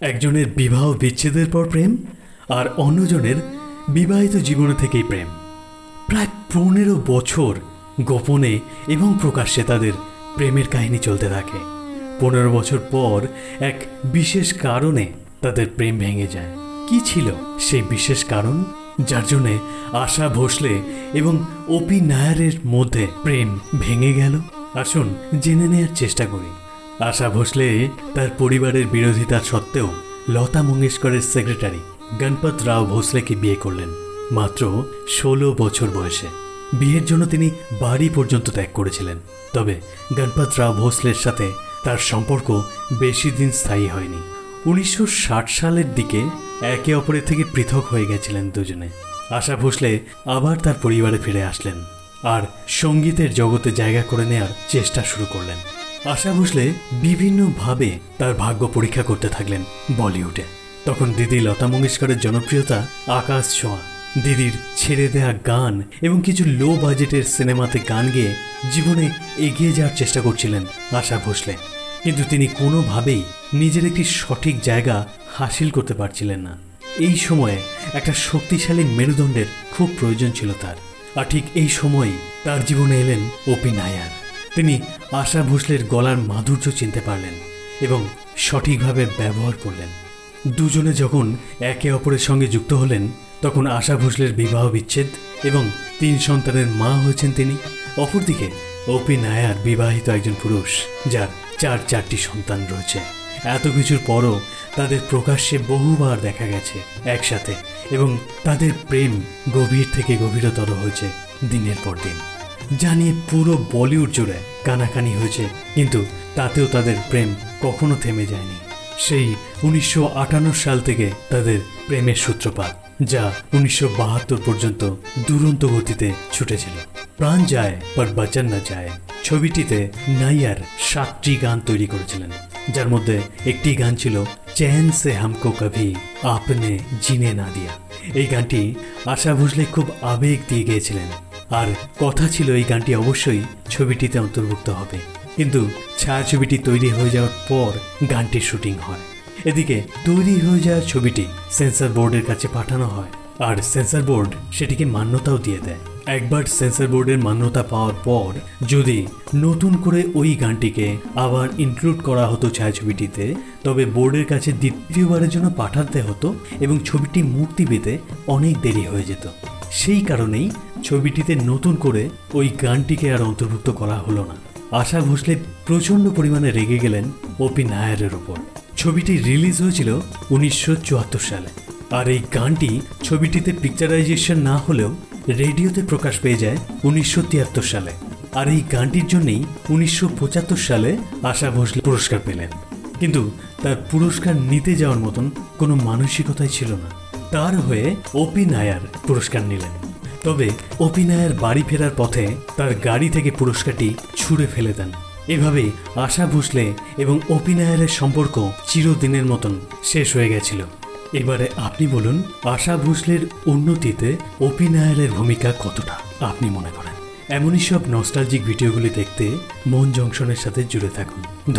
একজনের বিবাহ বিচ্ছেদের পর প্রেম, আর অন্যজনের বিবাহিত জীবনে থেকেই প্রেম। প্রায় পনেরো বছর গোপনে এবং প্রকাশ্যে তাদের প্রেমের কাহিনী চলতে থাকে। পনেরো বছর পর এক বিশেষ কারণে তাদের প্রেম ভেঙে যায়। কি ছিল সেই বিশেষ কারণ? যার জন্যে আশা ভোসলে এবং ওপি নায়ারের মধ্যে প্রেম ভেঙে গেল? আসুন জেনে নেওয়ার চেষ্টা করি। আশা ভোসলে তার পরিবারের বিরোধিতা সত্ত্বেও লতা মঙ্গেশকরের সেক্রেটারি গণপত রাও ভোসলেকে বিয়ে করলেন, মাত্র ষোলো বছর বয়সে। বিয়ের জন্য তিনি বাড়ি পর্যন্ত ত্যাগ করেছিলেন, তবে গণপত রাও ভোসলের সাথে তার সম্পর্ক বেশি দিন স্থায়ী হয়নি। উনিশশো ষাট সালের দিকে একে অপরের থেকে পৃথক হয়ে গেছিলেন দুজনে। আশা ভোসলে আবার তার পরিবারে ফিরে আসলেন আর সঙ্গীতের জগতে জায়গা করে নেয়ার চেষ্টা শুরু করলেন। আশা ভোসলে বিভিন্নভাবে তার ভাগ্য পরীক্ষা করতে থাকলেন বলিউডে। তখন দিদি লতা মঙ্গেশকরের জনপ্রিয়তা আকাশ ছোঁয়া। দিদির ছেড়ে দেয়া গান এবং কিছু লো বাজেটের সিনেমাতে গান গেয়ে জীবনে এগিয়ে যাওয়ার চেষ্টা করছিলেন আশা ভোসলে। কিন্তু তিনি কোনোভাবেই নিজের একটি সঠিক জায়গা হাসিল করতে পারছিলেন না। এই সময়ে একটা শক্তিশালী মেরুদণ্ডের খুব প্রয়োজন ছিল তার। আর ঠিক এই সময়ই তার জীবনে এলেন ওপি নায়ার। তিনি আশা ভোসলের গলার মাধুর্য চিনতে পারলেন এবং সঠিকভাবে ব্যবহার করলেন। দুজনে যখন একে অপরের সঙ্গে যুক্ত হলেন, তখন আশা ভোসলের বিবাহ বিচ্ছেদ এবং তিন সন্তানের মা হয়েছেন তিনি। অপরদিকে ওপি নায়ার বিবাহিত একজন পুরুষ, যার চার চারটি সন্তান রয়েছে। এত কিছুর পরও তাদের প্রকাশ্যে বহুবার দেখা গেছে একসাথে এবং তাদের প্রেম গভীর থেকে গভীরতর হয়েছে দিনের পর দিন। যা নিয়ে পুরো বলিউড জুড়ে কানাকানি হয়েছে, কিন্তু তাতেও তাদের প্রেম কখনো থেমে যায়নি। সেই উনিশশো আটান্ন সাল থেকে তাদের প্রেমের সূত্রপাত, যা উনিশশো বাহাত্তর পর্যন্ত দুরন্ত গতিতে ছুটেছিল। প্রাণ যায় পর বচন না যায়, ছবিটিতে নাইয়ার সাতটি গান তৈরি করেছিলেন, যার মধ্যে একটি গান ছিল চ্যান সে হামকো কভি আপনে জিনে না দিয়া। এই গানটি আশা ভোসলে খুব আবেগ দিয়ে গিয়েছিলেন। আর কথা ছিল এই গানটি অবশ্যই ছবিটিতে অন্তর্ভুক্ত হবে। কিন্তু ছায়াছবিটি তৈরি হয়ে যাওয়ার পর গানটির শুটিং হয়। এদিকে তৈরি হয়ে যাওয়া ছবিটি সেন্সর বোর্ডের কাছে পাঠানো হয় আর সেন্সর বোর্ড সেটিকে মান্যতাও দিয়ে দেয়। একবার সেন্সর বোর্ডের মান্যতা পাওয়ার পর যদি নতুন করে ওই গানটিকে আবার ইনক্লুড করা হতো ছায়াছবিটিতে তবে বোর্ডের কাছে দ্বিতীয়বারের জন্য পাঠাতে হতো এবং ছবিটি মুক্তি পেতে অনেক দেরি হয়ে যেত। সেই কারণেই ছবিটিতে নতুন করে ওই গানটিকে আর অন্তর্ভুক্ত করা হলো না। আশা ভোসলে প্রচণ্ড পরিমাণে রেগে গেলেন ওপি নায়ারের ওপর। ছবিটি রিলিজ হয়েছিল উনিশশো চুয়াত্তর সালে। আর এই গানটি ছবিটিতে পিকচারাইজেশন না হলেও রেডিওতে প্রকাশ পেয়ে যায় উনিশশো তিয়াত্তর সালে। আর এই গানটির জন্যই উনিশশো সালে আশা ভোসলে পুরস্কার পেলেন। কিন্তু তার পুরস্কার নিতে যাওয়ার মতন কোনো মানসিকতাই ছিল না। তার হয়ে ওপি নায়ার পুরস্কার নিলেন। তবে ওপি নায়ার বাড়ি ফেরার পথে তার গাড়ি থেকে পুরস্কারটি ছুঁড়ে ফেলে দেন। এভাবে আশা ভোসলে এবং ওপি নায়ারের সম্পর্ক চিরদিনের মতন শেষ হয়ে গেছিল। এবারে আপনি বলুন, আশা ভোসলের উন্নতিতে ওপি নায়ারের ভূমিকা কতটা, আপনি মনে করেন? এমনই সব নস্টালজিক ভিডিওগুলি দেখতে মন জংশনের সাথে জুড়ে থাকুন।